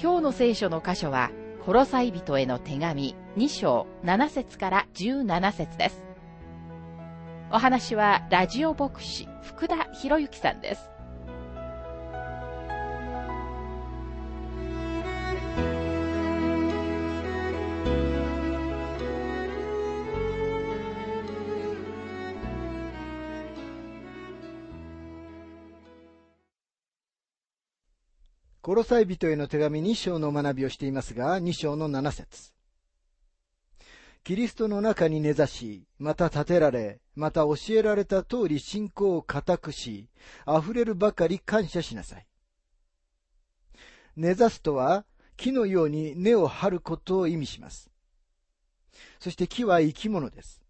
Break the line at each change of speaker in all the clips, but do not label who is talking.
今日の聖書の箇所は、コロサイ人への手紙2章7節から17節です。お話は、ラジオ牧師、福田博之さんです。
コロサイ人への手紙2章の学びをしていますが、2章の7節キリストの中に根ざし、また立てられ、また教えられた通り信仰を固くし、溢れるばかり感謝しなさい。根ざすとは、木のように根を張ることを意味します。そして木は生き物です。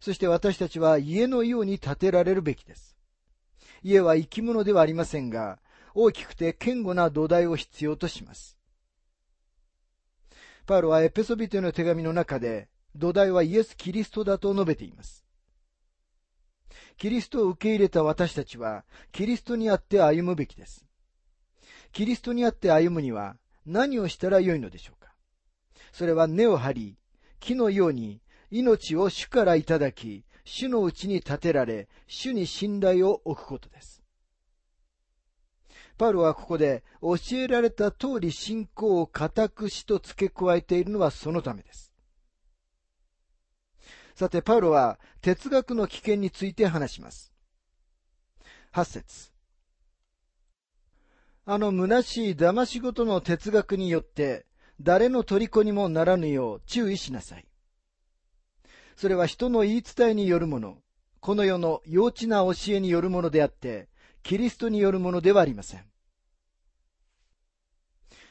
そして私たちは家のように建てられるべきです。家は生き物ではありませんが、大きくて堅固な土台を必要とします。パウロはエペソビテの手紙の中で、土台はイエス・キリストだと述べています。キリストを受け入れた私たちは、キリストにあって歩むべきです。キリストにあって歩むには、何をしたらよいのでしょうかそれは根を張り、木のように命を主からいただき、主のうちに立てられ、主に信頼を置くことです。パウロはここで教えられた通り信仰を固くしと付け加えているのはそのためです。さて、パウロは哲学の危険について話します。8節あの虚しい騙し事の哲学によって誰の虜にもならぬよう注意しなさい。それは人の言い伝えによるもの、この世の幼稚な教えによるものであって、キリストによるものではありません。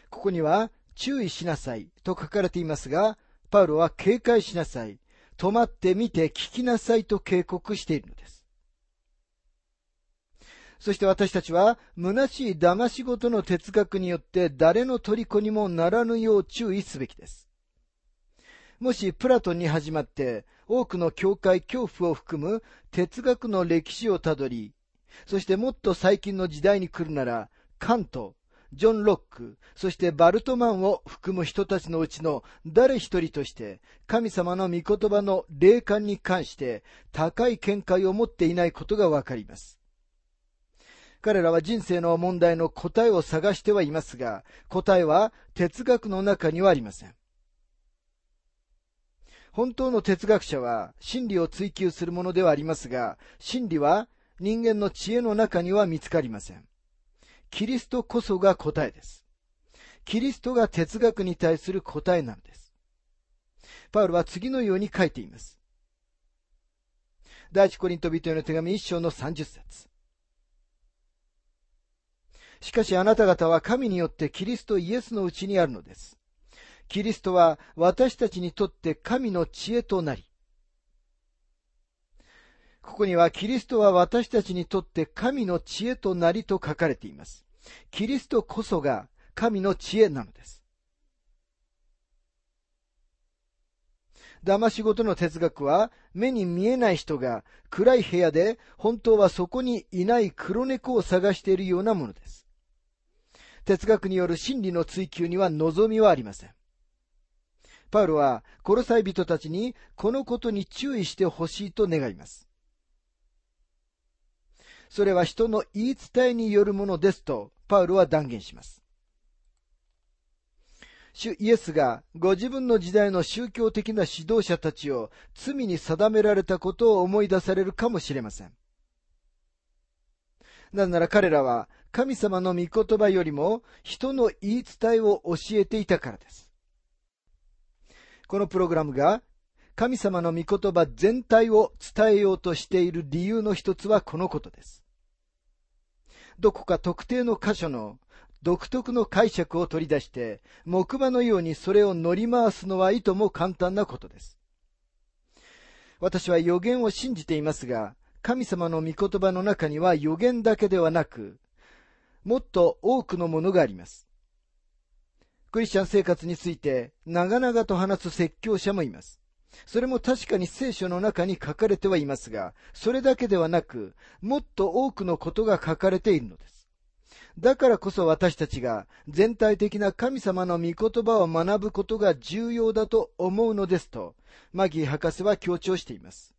ここには、注意しなさいと書かれていますが、パウロは警戒しなさい、止まってみて聞きなさいと警告しているのです。そして私たちは、虚しい騙し事の哲学によって誰の虜にもならぬよう注意すべきです。もしプラトンに始まって多くの教会恐怖を含む哲学の歴史をたどり、そしてもっと最近の時代に来るなら、カント、ジョン・ロック、そしてバルトマンを含む人たちのうちの誰一人として、神様の御言葉の霊感に関して高い見解を持っていないことがわかります。彼らは人生の問題の答えを探してはいますが、答えは哲学の中にはありません。本当の哲学者は真理を追求するものではありますが、真理は人間の知恵の中には見つかりません。キリストこそが答えです。キリストが哲学に対する答えなんです。パウルは次のように書いています。第一コリント人への手紙一章の30節しかしあなた方は神によってキリストイエスのうちにあるのです。キリストは私たちにとって神の知恵となり、ここにはキリストは私たちにとって神の知恵となりと書かれています。キリストこそが神の知恵なのです。騙し事の哲学は目に見えない人が暗い部屋で本当はそこにいない黒猫を探しているようなものです。哲学による真理の追求には望みはありません。パウロはコロサイ人たちにこのことに注意してほしいと願います。それは人の言い伝えによるものですと、パウロは断言します。主イエスがご自分の時代の宗教的な指導者たちを罪に定められたことを思い出されるかもしれません。なぜなら彼らは神様の御言葉よりも人の言い伝えを教えていたからです。このプログラムが神様の御言葉全体を伝えようとしている理由の一つはこのことです。どこか特定の箇所の独特の解釈を取り出して、木馬のようにそれを乗り回すのはいとも簡単なことです。私は予言を信じていますが、神様の御言葉の中には予言だけではなく、もっと多くのものがあります。クリスチャン生活について長々と話す説教者もいます。それも確かに聖書の中に書かれてはいますが、それだけではなく、もっと多くのことが書かれているのです。だからこそ私たちが全体的な神様の御言葉を学ぶことが重要だと思うのですと、マギー博士は強調しています。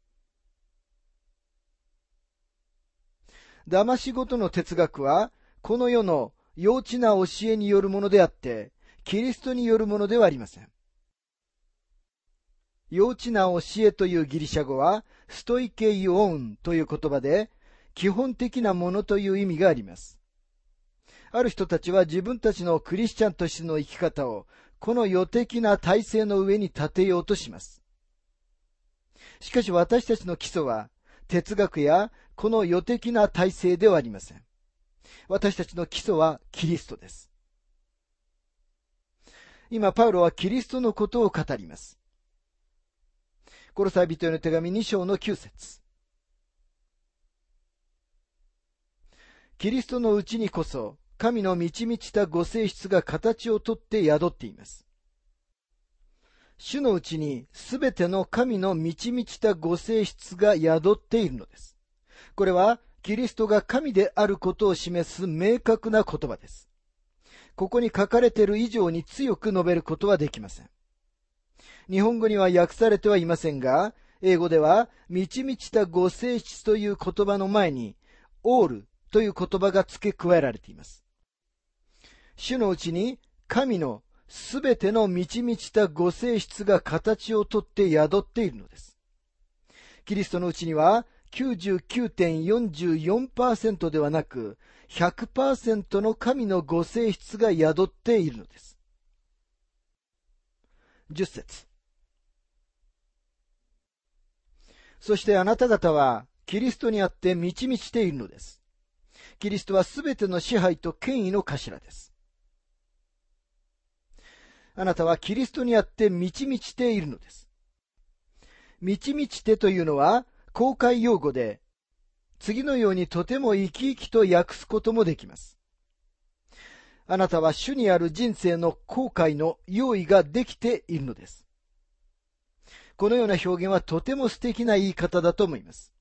騙し事の哲学は、この世の幼稚な教えによるものであって、キリストによるものではありません。幼稚な教えというギリシャ語は、ストイケイオンという言葉で、基本的なものという意味があります。ある人たちは自分たちのクリスチャンとしての生き方を、この予的な体制の上に立てようとします。しかし私たちの基礎は、哲学やこの予的な体制ではありません。私たちの基礎はキリストです。今、パウロはキリストのことを語ります。コロサイ人への手紙2章の9節キリストのうちにこそ、神の満ち満ちたご性質が形をとって宿っています。主のうちにすべての神の満ち満ちたご性質が宿っているのです。これは、キリストが神であることを示す明確な言葉です。ここに書かれている以上に強く述べることはできません。日本語には訳されてはいませんが、英語では、満ち満ちたご性質という言葉の前に、オールという言葉が付け加えられています。主のうちに、神のすべての満ち満ちたご性質が形をとって宿っているのです。キリストのうちには、99.44%ではなく、100%の神のご性質が宿っているのです。10節そしてあなた方は、キリストにあって満ち満ちているのです。キリストはすべての支配と権威の頭です。あなたはキリストにあって満ち満ちているのです。満ち満ちてというのは、公開用語で、次のようにとても生き生きと訳すこともできます。あなたは主にある人生の後悔の用意ができているのです。このような表現はとても素敵な言い方だと思います。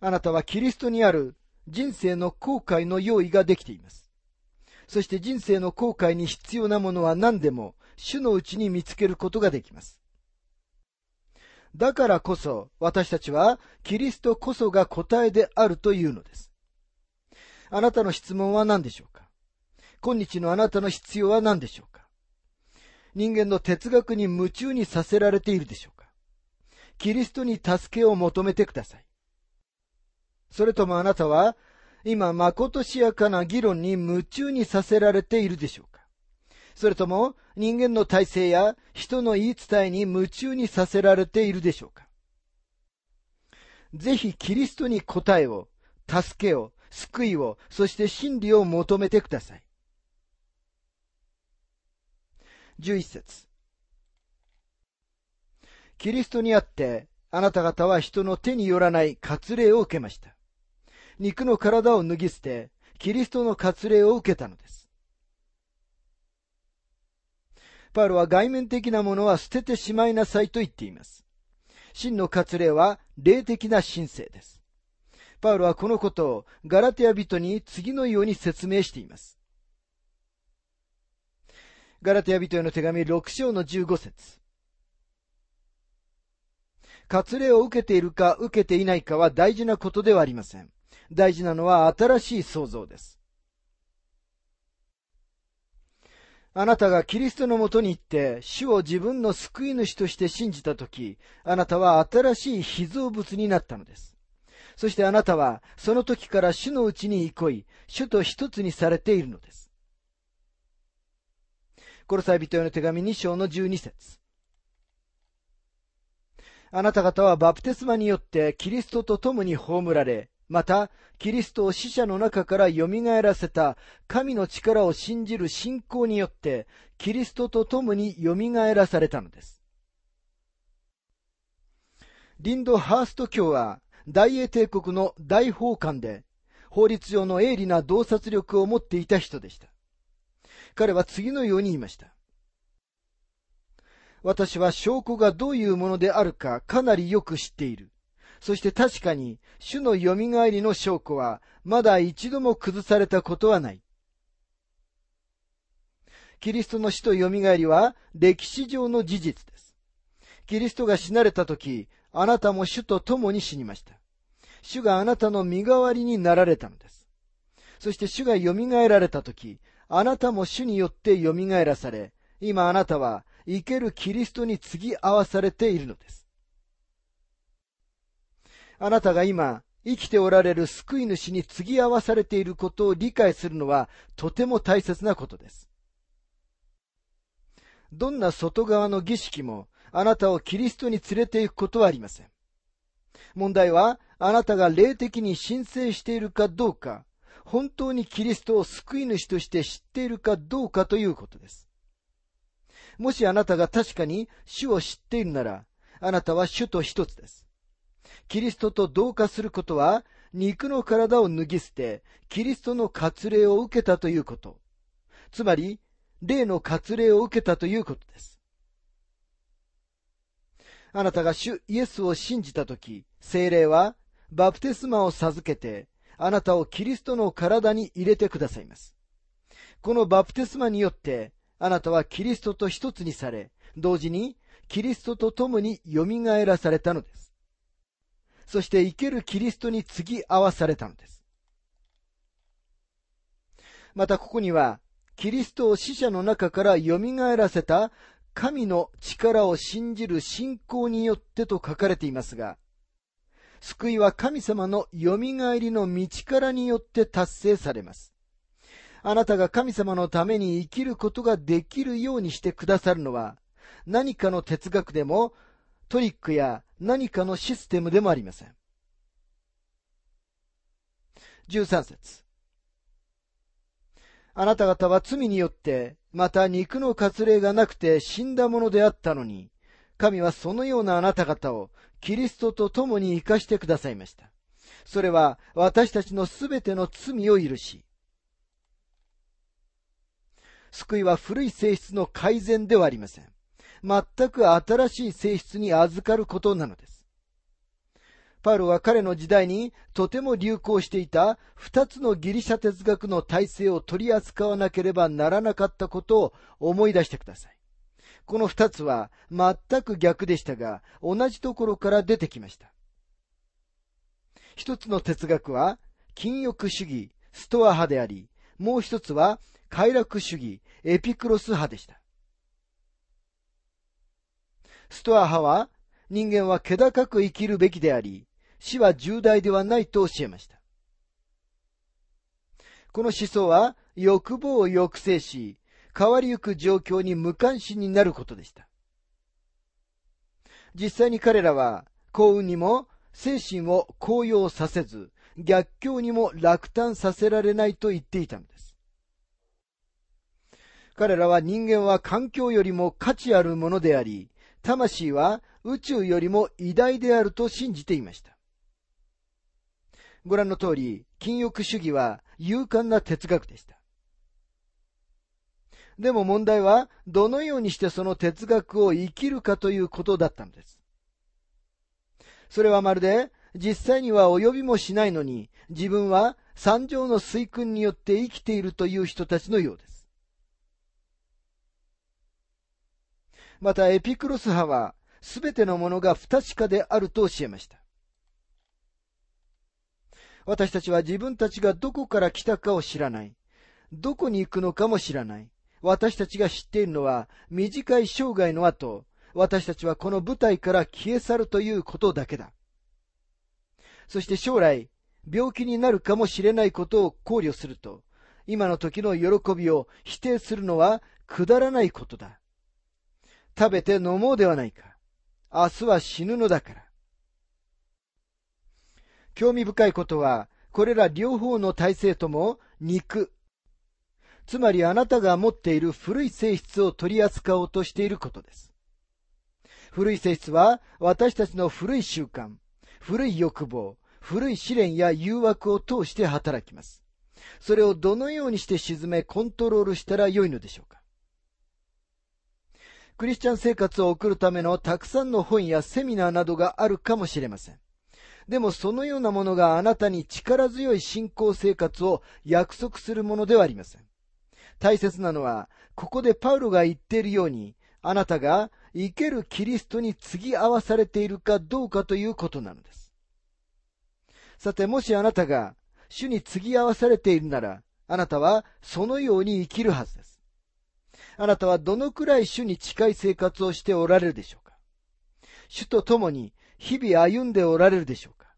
あなたはキリストにある人生の後悔の用意ができています。そして人生の後悔に必要なものは何でも主のうちに見つけることができます。だからこそ私たちはキリストこそが答えであるというのです。あなたの質問は何でしょうか？今日のあなたの必要は何でしょうか？人間の哲学に夢中にさせられているでしょうか？キリストに助けを求めてください。それともあなたは今、まことしやかな議論に夢中にさせられているでしょうか？それとも人間の体制や人の言い伝えに夢中にさせられているでしょうか？ぜひキリストに答えを、助けを、救いを、そして真理を求めてください。11節キリストにあって、あなた方は人の手によらない割礼を受けました。肉の体を脱ぎ捨て、キリストの割礼を受けたのです。パウロは外面的なものは捨ててしまいなさいと言っています。真の割礼は霊的な神聖です。パウロはこのことをガラテア人に次のように説明しています。ガラテア人への手紙6章の15節割礼を受けているか受けていないかは大事なことではありません。大事なのは新しい創造です。あなたがキリストのもとに行って、主を自分の救い主として信じたとき、あなたは新しい被造物になったのです。そしてあなたは、その時から主のうちに憩い、主と一つにされているのです。コロサイ人への手紙2章の12節あなた方はバプテスマによってキリストと共に葬られ、また、キリストを死者の中から蘇らせた神の力を信じる信仰によって、キリストと共に蘇らされたのです。リンド・ハースト教は、大英帝国の大法官で、法律上の鋭利な洞察力を持っていた人でした。彼は次のように言いました。私は証拠がどういうものであるかかなりよく知っている。そして確かに、主の蘇りの証拠は、まだ一度も崩されたことはない。キリストの死と蘇りは、歴史上の事実です。キリストが死なれた時、あなたも主と共に死にました。主があなたの身代わりになられたのです。そして主が蘇られた時、あなたも主によって蘇らされ、今あなたは生けるキリストに継ぎ合わされているのです。あなたが今、生きておられる救い主に継ぎ合わされていることを理解するのはとても大切なことです。どんな外側の儀式もあなたをキリストに連れて行くことはありません。問題はあなたが霊的に申請しているかどうか、本当にキリストを救い主として知っているかどうかということです。もしあなたが確かに主を知っているなら、あなたは主と一つです。キリストと同化することは、肉の体を脱ぎ捨て、キリストの割礼を受けたということ。つまり、霊の割礼を受けたということです。あなたが主イエスを信じたとき、精霊はバプテスマを授けて、あなたをキリストの体に入れてくださいます。このバプテスマによって、あなたはキリストと一つにされ、同時にキリストと共に蘇らされたのです。そして生けるキリストに継ぎ合わされたのです。またここには、キリストを死者の中から蘇らせた神の力を信じる信仰によってと書かれていますが、救いは神様の蘇りの道からによって達成されます。あなたが神様のために生きることができるようにしてくださるのは、何かの哲学でもトリックや何かのシステムでもありません。13節あなた方は罪によって、また肉の割礼がなくて死んだものであったのに、神はそのようなあなた方をキリストと共に生かしてくださいました。それは私たちのすべての罪を許し、救いは古い性質の改善ではありません。全く新しい性質に預かることなのです。パウロは彼の時代にとても流行していた二つのギリシャ哲学の体制を取り扱わなければならなかったことを思い出してください。この二つは全く逆でしたが、同じところから出てきました。一つの哲学は、禁欲主義、ストア派であり、もう一つは、快楽主義、エピクロス派でした。ストア派は、人間は気高く生きるべきであり、死は重大ではないと教えました。この思想は、欲望を抑制し、変わりゆく状況に無関心になることでした。実際に彼らは幸運にも精神を高揚させず、逆境にも落胆させられないと言っていたのです。彼らは人間は環境よりも価値あるものであり、魂は宇宙よりも偉大であると信じていました。ご覧の通り、禁欲主義は勇敢な哲学でした。でも問題は、どのようにしてその哲学を生きるかということだったのです。それはまるで、実際には及びもしないのに、自分は三条の水訓によって生きているという人たちのようです。また、エピクロス派は、すべてのものが不確かであると教えました。私たちは自分たちがどこから来たかを知らない。どこに行くのかも知らない。私たちが知っているのは、短い生涯の後、私たちはこの舞台から消え去るということだけだ。そして将来、病気になるかもしれないことを考慮すると、今の時の喜びを否定するのはくだらないことだ。食べて飲もうではないか。明日は死ぬのだから。興味深いことは、これら両方の体制とも肉、つまりあなたが持っている古い性質を取り扱おうとしていることです。古い性質は私たちの古い習慣、古い欲望、古い試練や誘惑を通して働きます。それをどのようにして沈めコントロールしたらよいのでしょうかクリスチャン生活を送るためのたくさんの本やセミナーなどがあるかもしれません。でもそのようなものがあなたに力強い信仰生活を約束するものではありません。大切なのは、ここでパウロが言っているように、あなたが生けるキリストに継ぎ合わされているかどうかということなのです。さて、もしあなたが主に継ぎ合わされているなら、あなたはそのように生きるはずです。あなたはどのくらい主に近い生活をしておられるでしょうか主と共に日々歩んでおられるでしょうか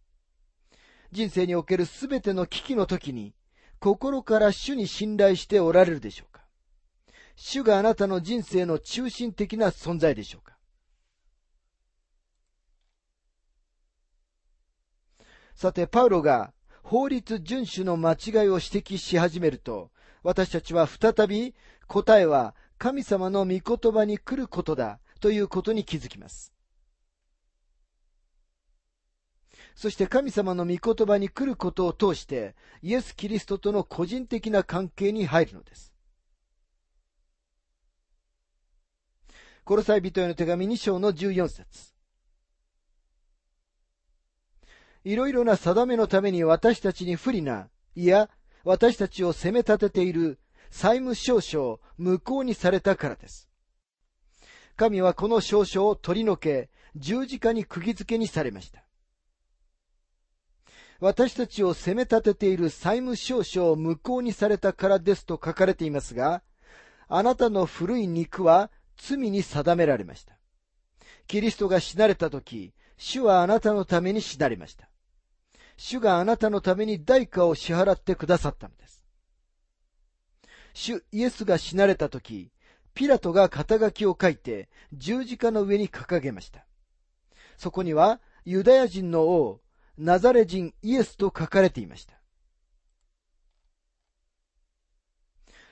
人生におけるすべての危機の時に心から主に信頼しておられるでしょうか？主があなたの人生の中心的な存在でしょうか？さて、パウロが法律遵守の間違いを指摘し始めると、私たちは再び答えは神様の御言葉に来ることだということに気づきます。そして神様の御言葉に来ることを通してイエス・キリストとの個人的な関係に入るのです。コロサイ人への手紙2章の14節いろいろな定めのために私たちに不利な、いや、私たちを責め立てている債務証書を無効にされたからです。神はこの証書を取り除け、十字架に釘付けにされました。私たちを責め立てている債務証書を無効にされたからですと書かれていますが、あなたの古い肉は罪に定められました。キリストが死なれたとき、主はあなたのために死なれました。主があなたのために代価を支払ってくださったのです。主イエスが死なれたとき、ピラトが肩書きを書いて十字架の上に掲げました。そこにはユダヤ人の王、ナザレ人イエスと書かれていました。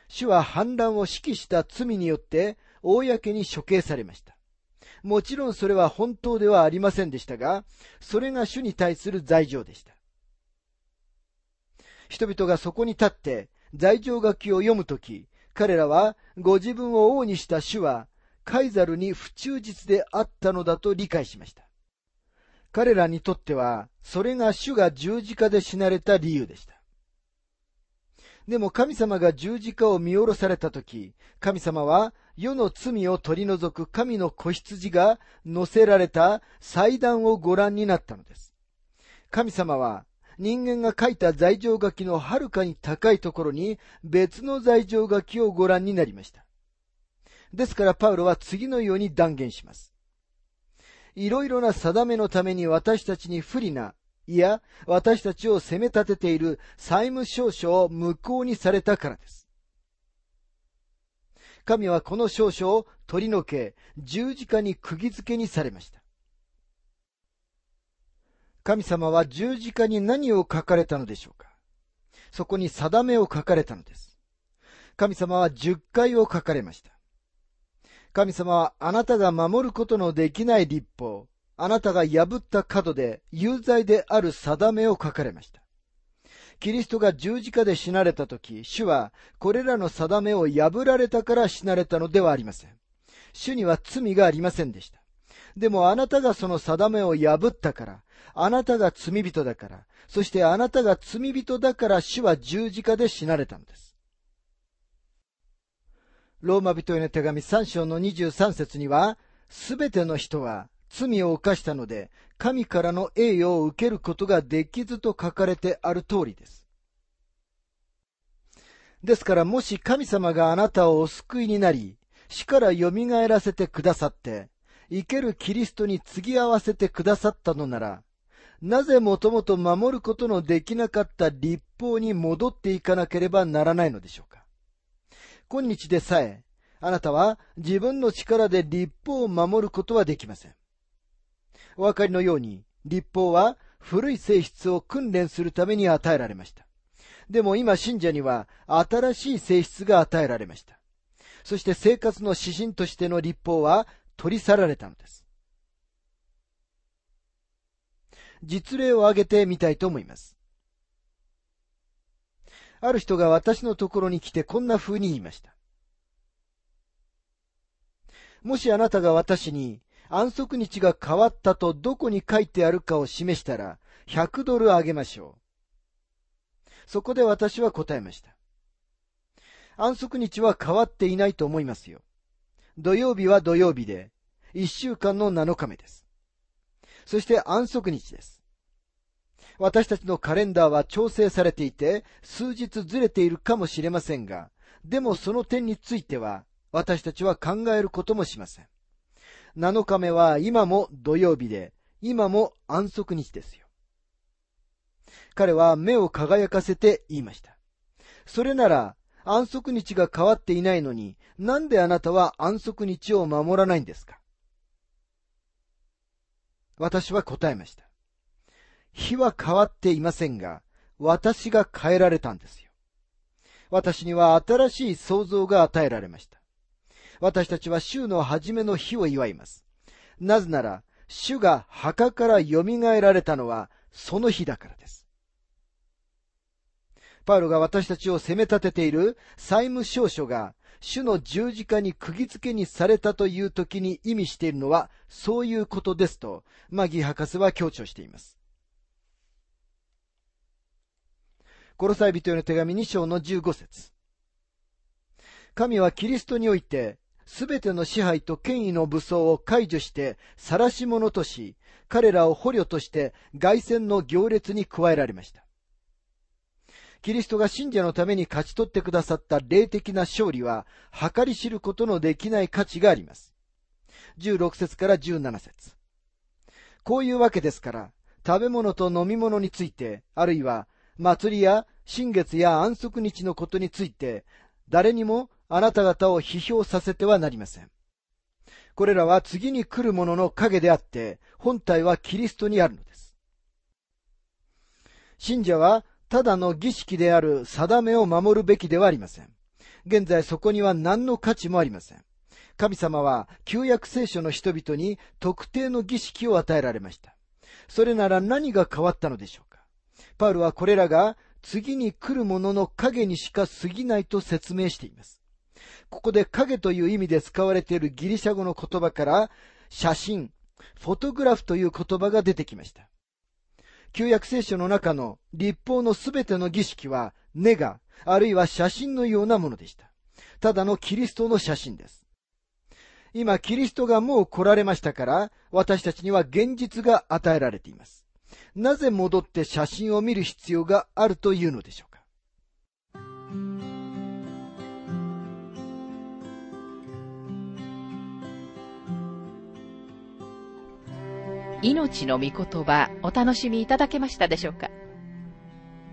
主は反乱を指揮した罪によって公に処刑されました。もちろんそれは本当ではありませんでしたが、それが主に対する罪状でした。人々がそこに立って罪状書きを読むとき、彼らはご自分を王にした主はカイザルに不忠実であったのだと理解しました。彼らにとっては、それが主が十字架で死なれた理由でした。でも神様が十字架を見下ろされたとき、神様は世の罪を取り除く神の子羊が乗せられた祭壇をご覧になったのです。神様は人間が書いた罪状書きのはるかに高いところに別の罪状書きをご覧になりました。ですからパウロは次のように断言します。いろいろな定めのために私たちに不利ないや、私たちを責め立てている債務証書を無効にされたからです。神はこの証書を取り除け、十字架に釘付けにされました。神様は十字架に何を書かれたのでしょうかそこに定めを書かれたのです。神様は十回を書かれました。神様はあなたが守ることのできない立法、あなたが破った角で有罪である定めを書かれました。キリストが十字架で死なれたとき、主はこれらの定めを破られたから死なれたのではありません。主には罪がありませんでした。でもあなたがその定めを破ったから、あなたが罪人だから、そしてあなたが罪人だから主は十字架で死なれたのです。ローマ人への手紙3章の23節には、すべての人は罪を犯したので、神からの栄誉を受けることができずと書かれてある通りです。ですからもし神様があなたをお救いになり、死から蘇らせてくださって、生けるキリストに継ぎ合わせてくださったのなら、なぜもともと守ることのできなかった立法に戻っていかなければならないのでしょうか今日でさえ、あなたは自分の力で立法を守ることはできません。お分かりのように、立法は古い性質を訓練するために与えられました。でも今信者には新しい性質が与えられました。そして生活の指針としての立法は取り去られたのです。実例を挙げてみたいと思います。ある人が私のところに来てこんな風に言いました。もしあなたが私に安息日が変わったとどこに書いてあるかを示したら100ドルあげましょう。そこで私は答えました。安息日は変わっていないと思いますよ。土曜日は土曜日で、1週間の7日目です。そして安息日です。私たちのカレンダーは調整されていて、数日ずれているかもしれませんが、でもその点については、私たちは考えることもしません。7日目は今も土曜日で、今も安息日ですよ。彼は目を輝かせて言いました。それなら、安息日が変わっていないのに、なんであなたは安息日を守らないんですか？私は答えました。日は変わっていませんが、私が変えられたんですよ。私には新しい創造が与えられました。私たちは週の初めの日を祝います。なぜなら、主が墓から蘇られたのはその日だからです。パウロが私たちを責め立てている債務証書が主の十字架に釘付けにされたという時に意味しているのはそういうことですと、マギー博士は強調しています。コロサイ人への手紙2章の15節神はキリストにおいてすべての支配と権威の武装を解除して、晒し者とし、彼らを捕虜として外戦の行列に加えられました。キリストが信者のために勝ち取ってくださった霊的な勝利は、計り知ることのできない価値があります。16節から17節こういうわけですから、食べ物と飲み物について、あるいは祭りや新月や安息日のことについて、誰にもあなた方を批評させてはなりません。これらは次に来るものの影であって、本体はキリストにあるのです。信者は、ただの儀式である定めを守るべきではありません。現在そこには何の価値もありません。神様は旧約聖書の人々に特定の儀式を与えられました。それなら何が変わったのでしょうパウルはこれらが次に来るものの影にしか過ぎないと説明しています。ここで影という意味で使われているギリシャ語の言葉から写真、フォトグラフという言葉が出てきました。旧約聖書の中の立法のすべての儀式はネガ、あるいは写真のようなものでした。ただのキリストの写真です。今、キリストがもう来られましたから、私たちには現実が与えられています。なぜ戻って写真を見る必要があるというのでしょうか？
命の御言葉お楽しみいただけましたでしょうか？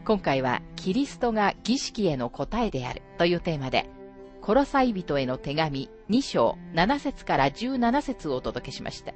今回はキリストが儀式への答えであるというテーマで、コロサイ人への手紙2章7節から17節をお届けしました。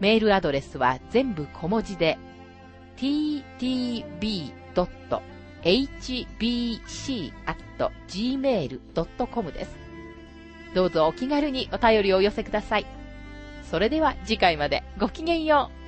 メールアドレスは全部小文字で ttb.hbc.gmail.com です。どうぞお気軽にお便りをお寄せください。それでは次回までごきげんよう。